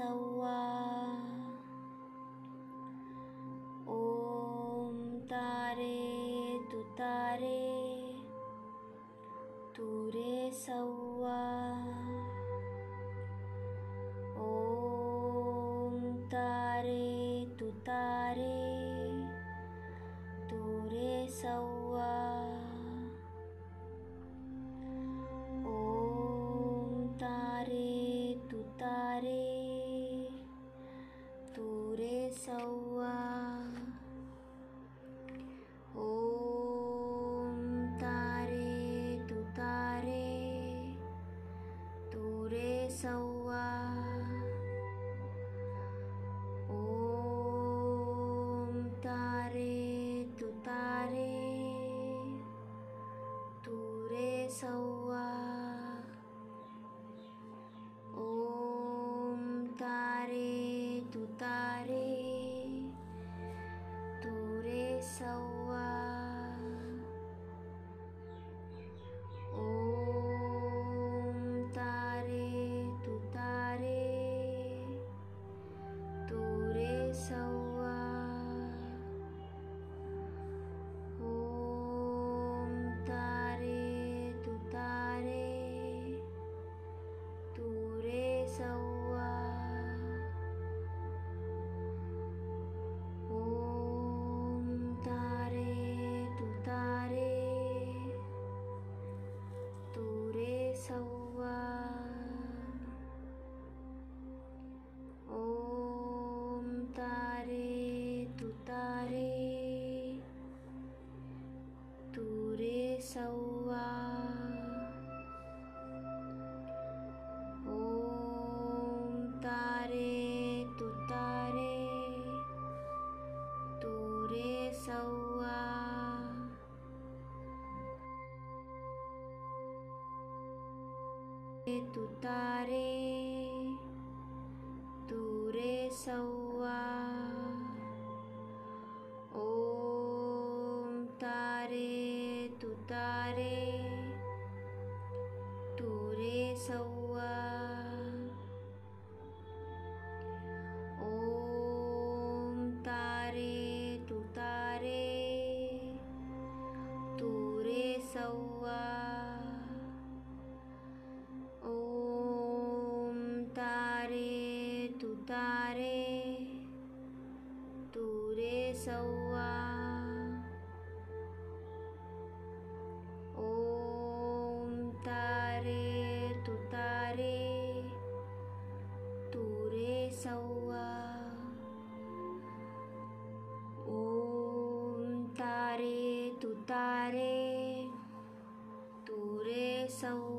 सौवा ॐ तारे तु तारे तु सौ सौवा ओम तारे तु तारे तूरे सौवा ओम तारे तु तारे तूरे सौवा तारे, तू तारे, तू रे सौवा। ओम तारे, तू तारे, तू रे सौवा। तू तारे, तू रे सौवा। तुतारे तुरे सव्वा ओम तारे तुतारे तुरे सव्वा ओम तारे तुतारे तुरे सव्वा रे तु सौ